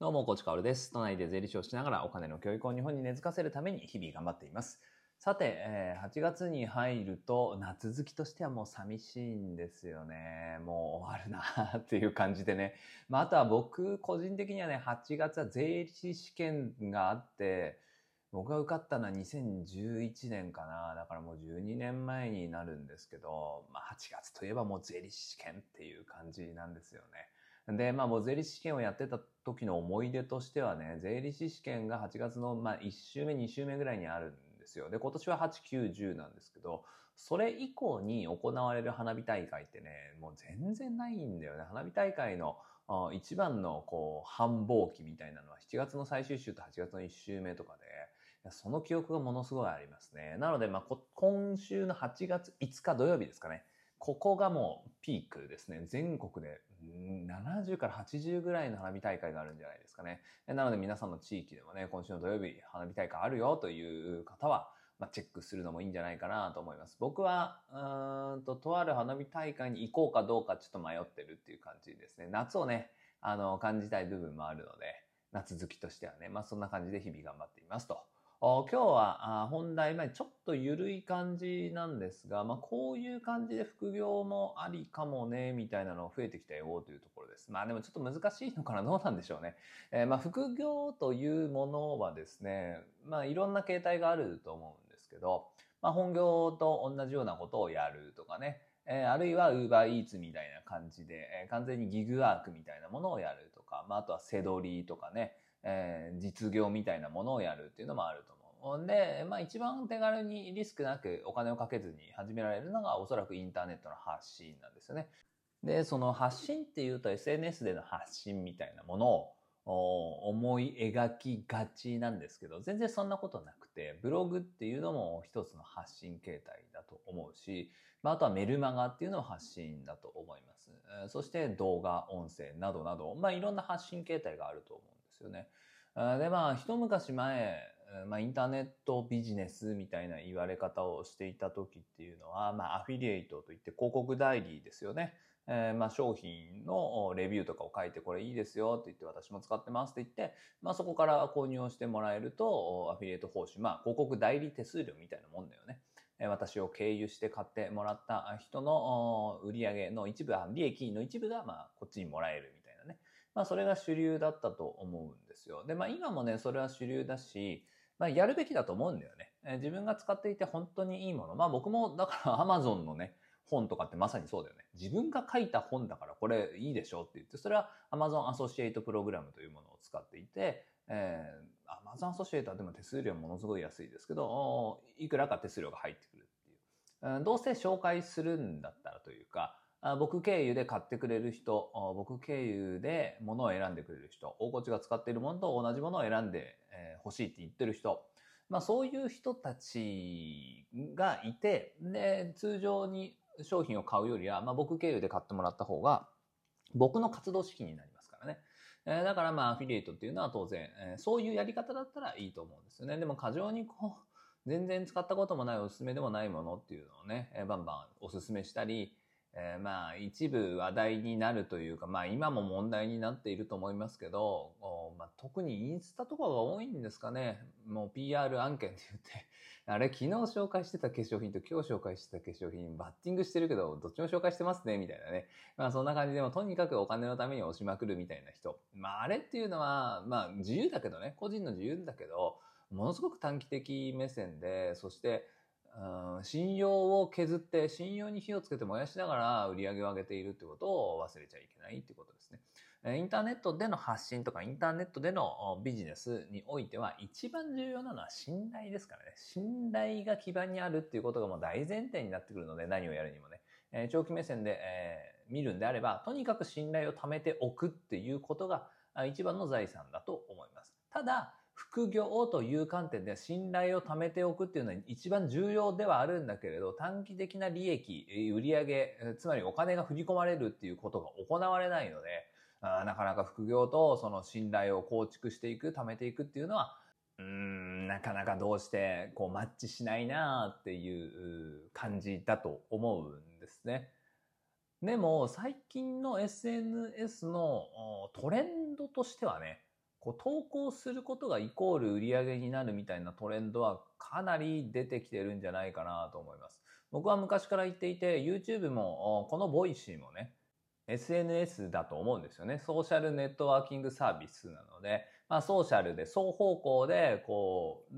どうも、コーチカオルです。都内で税理士をしながらお金の教育を日本に根付かせるために日々頑張っています。さて、え8月に入ると夏好きとしてはもう寂しいんですよね。もう終わるなっていう感じでね。まあ、あとは僕個人的にはね、8月は税理士試験があって、僕が受かったのは2011年かな。だからもう12年前になるんですけど、まあ8月といえばもう税理士試験っていう感じなんですよね。で、まあもう税理士試験をやってた時の思い出としてはね、税理士試験が8月のまあ1週目、2週目ぐらいにあるんですよ。で、今年は8、9、10なんですけど、それ以降に行われる花火大会ってね、もう全然ないんだよね。花火大会の一番のこう繁忙期みたいなのは7月の最終週と8月の1週目とかで、その記憶がものすごいありますね。なので、まあ、今週の8月5日土曜日ですかね。ここがもうピークですね。全国で70から80ぐらいの花火大会があるんじゃないですかね。なので皆さんの地域でもね、今週の土曜日花火大会あるよという方は、まあ、チェックするのもいいんじゃないかなと思います。僕は、うんと、とある花火大会に行こうかどうかちょっと迷ってるっていう感じですね。夏をね、あの、感じたい部分もあるので、夏好きとしてはね、まあそんな感じで日々頑張っていますと。今日は本題、まあ、ちょっと緩い感じなんですが、まあ、こういう感じで副業もありかもね、みたいなの増えてきたよというところです。まあでもちょっと難しいのかな、どうなんでしょうね。えーまあ副業というものはですね、まあいろんな形態があると思うんですけど、まあ本業と同じようなことをやるとかね、あるいは UberEats みたいな感じで、完全にギグワークみたいなものをやるとか、まああとはセドリとかね、えー実業みたいなものをやるっていうのもあると思う。で、まあ一番手軽にリスクなくお金をかけずに始められるのがおそらくインターネットの発信なんですよね。で、その発信っていうと SNS での発信みたいなものを思い描きがちなんですけど、全然そんなことなくて、ブログっていうのも一つの発信形態だと思うし、まあ、あとはメルマガっていうのも発信だと思います。そして動画、音声などなど、まあいろんな発信形態があると思うですよね。で、まあ一昔前、まあインターネットビジネスみたいな言われ方をしていた時っていうのは、まあアフィリエイトといって広告代理ですよね。えーまあ商品のレビューとかを書いてこれいいですよって言って私も使ってますって言って、まあそこから購入をしてもらえるとアフィリエイト報酬、まあ広告代理手数料みたいなもんだよね。私を経由して買ってもらった人のお売上げの一部、利益の一部がまあこっちにもらえるみたいな。まあそれが主流だったと思うんですよ。で、まあ今もね、それは主流だし、まあやるべきだと思うんだよね。え自分が使っていて本当にいいもの。まあ僕もだから Amazon のね、本とかってまさにそうだよね。自分が書いた本だからこれいいでしょって言って、それは Amazon アソシエイトプログラムというものを使っていて、えー、Amazon アソシエイトはでも手数料ものすごい安いですけど、いくらか手数料が入ってくるっていう。うんどうせ紹介するんだったらというか、僕経由で買ってくれる人、僕経由で物を選んでくれる人、大河内が使っているものと同じものを選んで、え欲しいって言ってる人、まあそういう人たちがいて、で、通常に商品を買うよりは、まあ僕経由で買ってもらった方が、僕の活動資金になりますからね。えだからまあアフィリエイトっていうのは当然、えそういうやり方だったらいいと思うんですよね。でも過剰にこう、全然使ったこともないおすすめでもないものっていうのをね、えバンバンおすすめしたり、えーまあ一部話題になるというか、まあ今も問題になっていると思いますけど、おまあ、特にインスタとかが多いんですかね。もう PR 案件って言って、あれ昨日紹介してた化粧品と今日紹介してた化粧品バッティングしてるけど、どっちも紹介してますね、みたいなね。まあそんな感じでもとにかくお金のために押しまくるみたいな人。まああれっていうのは、まあ自由だけどね、個人の自由だけど、ものすごく短期的目線で、そして、うん信用を削って、信用に火をつけて燃やしながら売り上げを上げているってことを忘れちゃいけないってことですね。インターネットでの発信とか、インターネットでのビジネスにおいては、一番重要なのは信頼ですからね。信頼が基盤にあるっていうことがもう大前提になってくるので、何をやるにもね。え長期目線で、え見るんであれば、とにかく信頼を貯めておくっていうことが一番の財産だと思います。ただ、副業という観点で信頼を貯めておくっていうのは一番重要ではあるんだけれど、短期的な利益、売上、つまりお金が振り込まれるっていうことが行われないので、なかなか副業とその信頼を構築していく、貯めていくっていうのは、うーん、なかなかどうしてこうマッチしないなっていう感じだと思うんですね。でも最近の SNS のトレンドとしてはね、こう投稿することがイコール売り上げになるみたいなトレンドはかなり出てきてるんじゃないかなと思います。僕は昔から言っていて、YouTube も、この Voicy もね、SNS だと思うんですよね。ソーシャルネットワーキングサービスなので、まあソーシャルで双方向で、こう、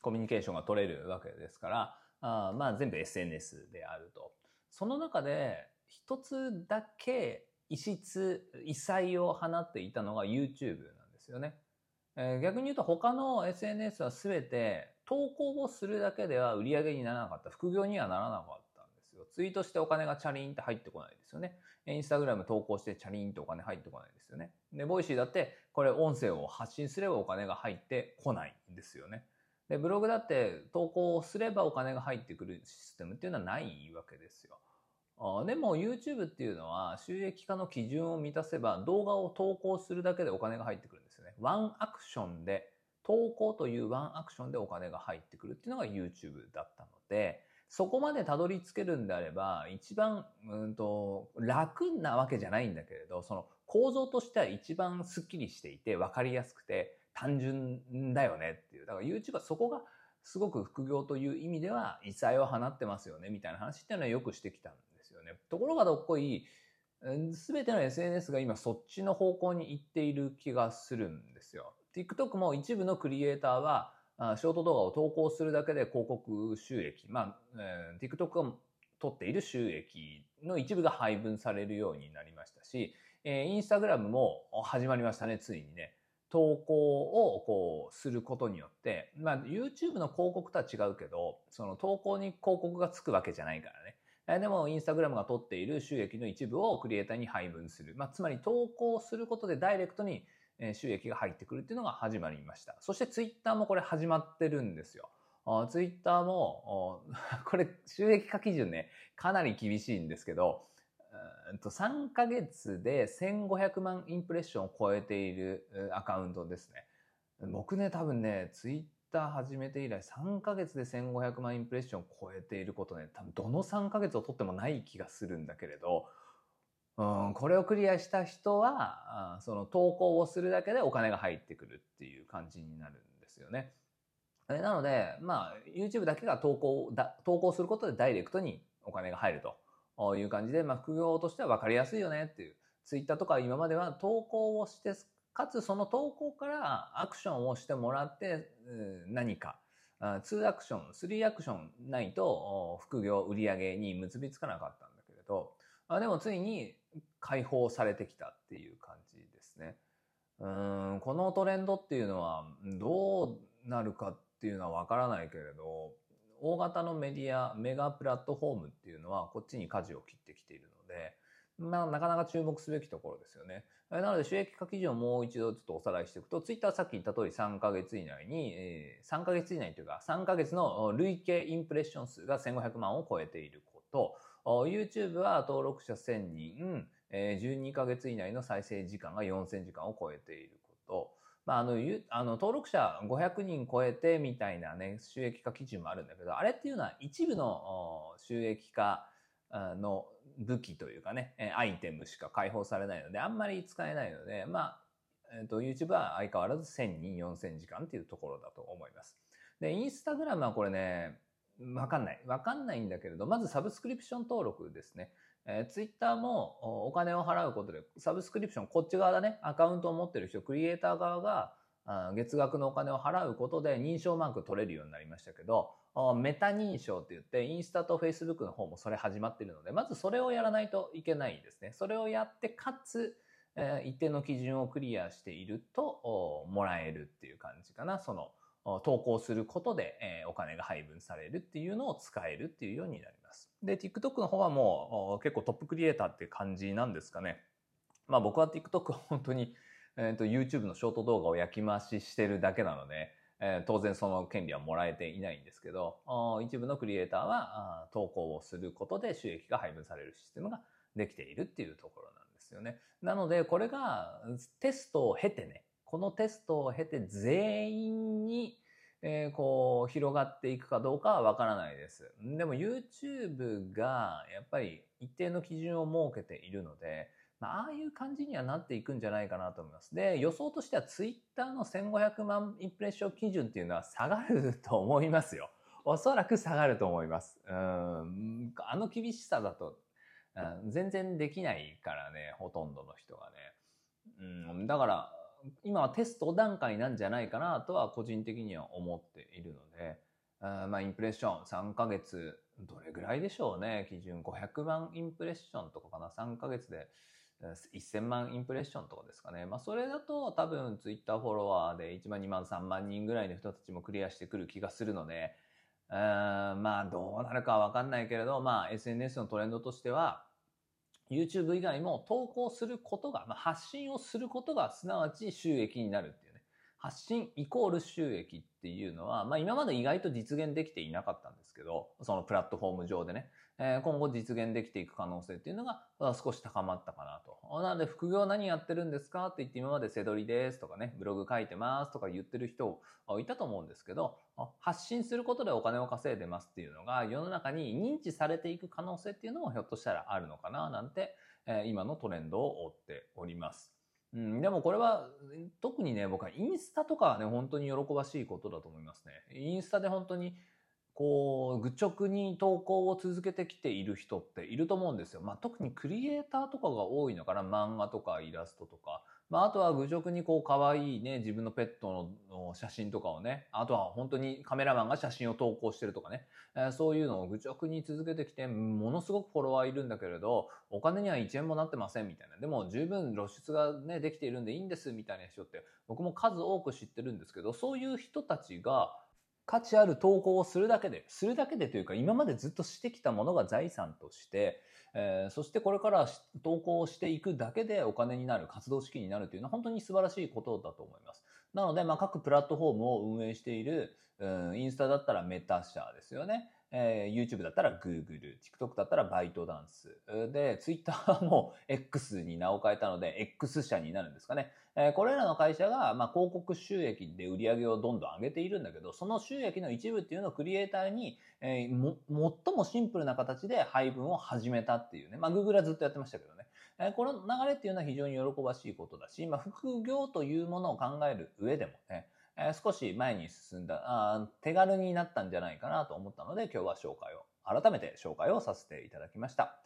コミュニケーションが取れるわけですから、あまあ全部 SNS であると。その中で、一つだけ異質、異彩を放っていたのが YouTube よね。えー、逆に言うと他の SNS は全て投稿をするだけでは売り上げにならなかった。副業にはならなかったんですよ。ツイートしてお金がチャリンって入ってこないですよね。インスタグラム投稿してチャリンってお金入ってこないですよね。で、ボイシーだってこれ音声を発信すればお金が入ってこないんですよね。で、ブログだって投稿をすればお金が入ってくるシステムっていうのはないわけですよ。あでも YouTube っていうのは収益化の基準を満たせば動画を投稿するだけでお金が入ってくる。ワンアクションで、投稿というワンアクションでお金が入ってくるっていうのが YouTube だったので、そこまでたどり着けるんであれば、一番、うんと、楽なわけじゃないんだけれど、その構造としては一番スッキリしていて、分かりやすくて、単純だよねっていう。だから YouTube はそこがすごく副業という意味では異彩を放ってますよねみたいな話っていうのはよくしてきたんですよね。ところがどっこい、すべての SNS が今そっちの方向に行っている気がするんですよ。TikTok も一部のクリエイターはショート動画を投稿するだけで広告収益、まあ、TikTok が取っている収益の一部が配分されるようになりましたし、えー、インスタグラムも始まりましたね、ついにね。投稿をこうすることによって、まあ YouTube の広告とは違うけど、その投稿に広告がつくわけじゃないからね。でも、インスタグラムが取っている収益の一部をクリエイターに配分する。まあ、つまり投稿することでダイレクトに収益が入ってくるっていうのが始まりました。そしてツイッターもこれ始まってるんですよ。ツイッターも、これ収益化基準ね、かなり厳しいんですけど、3ヶ月で1500万インプレッションを超えているアカウントですね。僕ね、多分ね、ツイッター始めて以来3ヶ月で1500万インプレッションを超えていることね、多分どの3ヶ月をとってもない気がするんだけれど、うん、これをクリアした人は、その投稿をするだけでお金が入ってくるっていう感じになるんですよね。なので、まあ、YouTube だけが投稿だ、投稿することでダイレクトにお金が入るという感じで、まあ、副業としては分かりやすいよねっていう。Twitter とか今までは投稿をしてかつその投稿からアクションをしてもらって何か2アクション3アクションないと副業売上に結びつかなかったんだけれどでもついに解放されてきたっていう感じですね。このトレンドっていうのはどうなるかっていうのはわからないけれど大型のメディアメガプラットフォームっていうのはこっちに舵を切ってきているのでまあ、なかなか注目すべきところですよね。なので収益化基準をもう一度ちょっとおさらいしていくと、ツイッターさっき言った通り3ヶ月以内に、えー、3ヶ月以内というか3ヶ月の累計インプレッション数が1500万を超えていること、YouTube は登録者1000人、えー、12ヶ月以内の再生時間が4000時間を超えていること、まあ、あの、あの登録者500人超えてみたいなね、収益化基準もあるんだけど、あれっていうのは一部の収益化の武器というかね、アイテムしか解放されないので、あんまり使えないので、まあ、えっ、ー、と、YouTube は相変わらず1000人4000時間っていうところだと思います。で、インスタグラムはこれね、わかんない。わかんないんだけれど、まずサブスクリプション登録ですね。えー、ツイッターもお金を払うことで、サブスクリプション、こっち側だね、アカウントを持ってる人、クリエイター側が月額のお金を払うことで認証マーク取れるようになりましたけど、メタ認証って言って、インスタとフェイスブックの方もそれ始まっているので、まずそれをやらないといけないですね。それをやって、かつ、えー、一定の基準をクリアしていると、もらえるっていう感じかな。その、投稿することで、えー、お金が配分されるっていうのを使えるっていうようになります。で、TikTok の方はもう結構トップクリエイターって感じなんですかね。まあ僕は TikTok は本当に、えーと、YouTube のショート動画を焼き回ししてるだけなので、え、当然その権利はもらえていないんですけど、一部のクリエイターは投稿をすることで収益が配分されるシステムができているっていうところなんですよね。なので、これがテストを経てね、このテストを経て全員に、えー、こう広がっていくかどうかはわからないです。でも YouTube がやっぱり一定の基準を設けているので、まあ、ああいう感じにはなっていくんじゃないかなと思います。で、予想としてはツイッターの1500万インプレッション基準っていうのは下がると思いますよ。おそらく下がると思います。うん。あの厳しさだと、全然できないからね、ほとんどの人がね。うん、だから、今はテスト段階なんじゃないかなとは個人的には思っているので、あまあ、インプレッション3ヶ月、どれぐらいでしょうね。基準500万インプレッションとかかな。3ヶ月で1000万インプレッションとかですかね。まあ、それだと多分ツイッターフォロワーで1万、2万、3万人ぐらいの人たちもクリアしてくる気がするので、まあ、どうなるかわかんないけれど、まあ、SNS のトレンドとしては、YouTube 以外も投稿することが、まあ、発信をすることがすなわち収益になるっていう。発信イコール収益っていうのは、まあ今まで意外と実現できていなかったんですけど、そのプラットフォーム上でね。え今後実現できていく可能性っていうのが少し高まったかなと。なので、副業何やってるんですか？って言って今まで背取りですとかね、ブログ書いてますとか言ってる人いたと思うんですけど、発信することでお金を稼いでますっていうのが世の中に認知されていく可能性っていうのもひょっとしたらあるのかななんて、え今のトレンドを追っております。うん、でもこれは特にね、僕はインスタとかはね、本当に喜ばしいことだと思いますね。インスタで本当にこう、愚直に投稿を続けてきている人っていると思うんですよ。まあ、特にクリエイターとかが多いのかな。漫画とかイラストとか。まあ、あとは愚直にこう、可愛いね、自分のペットの写真とかをね、あとは本当にカメラマンが写真を投稿してるとかね、えー、そういうのを愚直に続けてきて、ものすごくフォロワーいるんだけれど、お金には1円もなってませんみたいな。でも十分露出がね、できているんでいいんですみたいな人って、僕も数多く知ってるんですけど、そういう人たちが、価値ある投稿をするだけで、するだけでというか、今までずっとしてきたものが財産として、えー、そしてこれから投稿していくだけでお金になる、活動資金になるというのは本当に素晴らしいことだと思います。なので、まあ、各プラットフォームを運営している、うん、インスタだったらメタ社ですよね。えー、YouTube だったら Google、TikTok だったらバイトダンス。で、Twitter も X に名を変えたので、X 社になるんですかね。えー、これらの会社が、まあ、広告収益で売り上げをどんどん上げているんだけど、その収益の一部っていうのをクリエイターに、えー、も、最もシンプルな形で配分を始めたっていうね。まあ、Google はずっとやってましたけどね。えー、この流れっていうのは非常に喜ばしいことだし、まあ、副業というものを考える上でもね、え少し前に進んだあ、手軽になったんじゃないかなと思ったので、今日は紹介を、改めて紹介をさせていただきました。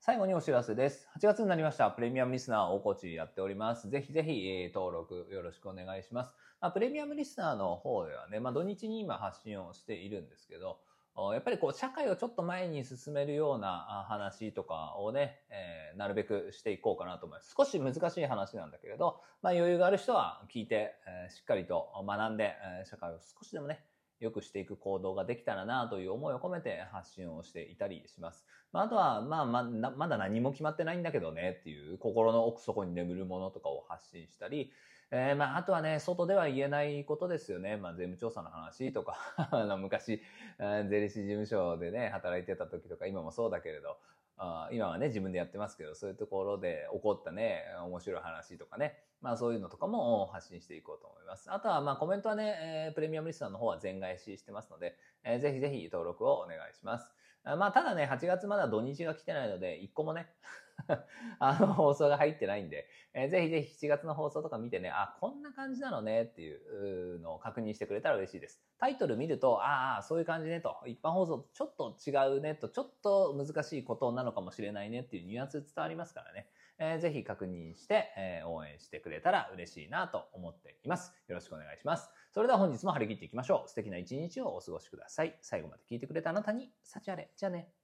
最後にお知らせです。8月になりました。プレミアムリスナー大河内やっております。ぜひぜひ、え登録よろしくお願いします。まあ、プレミアムリスナーの方ではね、まあ、土日に今発信をしているんですけど、やっぱりこう社会をちょっと前に進めるような話とかをね、えー、なるべくしていこうかなと思います。少し難しい話なんだけれど、まあ余裕がある人は聞いて、えー、しっかりと学んで、えー、社会を少しでもね、良くしていく行動ができたらなという思いを込めて発信をしていたりします。まあ、あとは、まあ、ま、まだ何も決まってないんだけどねっていう心の奥底に眠るものとかを発信したり、えー、まあ、あとはね、外では言えないことですよね。まあ、税務調査の話とか あの、昔、税理士事務所でね、働いてた時とか、今もそうだけれど、あ今はね、自分でやってますけど、そういうところで起こったね、面白い話とかね、まあそういうのとかも発信していこうと思います。あとはまあコメントはね、えー、プレミアムリスナーの方は全返ししてますので、えー、ぜひぜひ登録をお願いします。まあただね、8月まだ土日が来てないので、1個もね あの放送が入ってないんで、えー、ぜひぜひ7月の放送とか見てね、あ、こんな感じなのねっていうのを確認してくれたら嬉しいです。タイトル見ると、ああ、そういう感じねと、一般放送とちょっと違うねと、ちょっと難しいことなのかもしれないねっていうニュアンス伝わりますからね。えー、ぜひ確認して、えー、応援してくれたら嬉しいなと思っています。よろしくお願いします。それでは本日も張り切っていきましょう。素敵な一日をお過ごしください。最後まで聞いてくれたあなたに、幸あれ。じゃあね。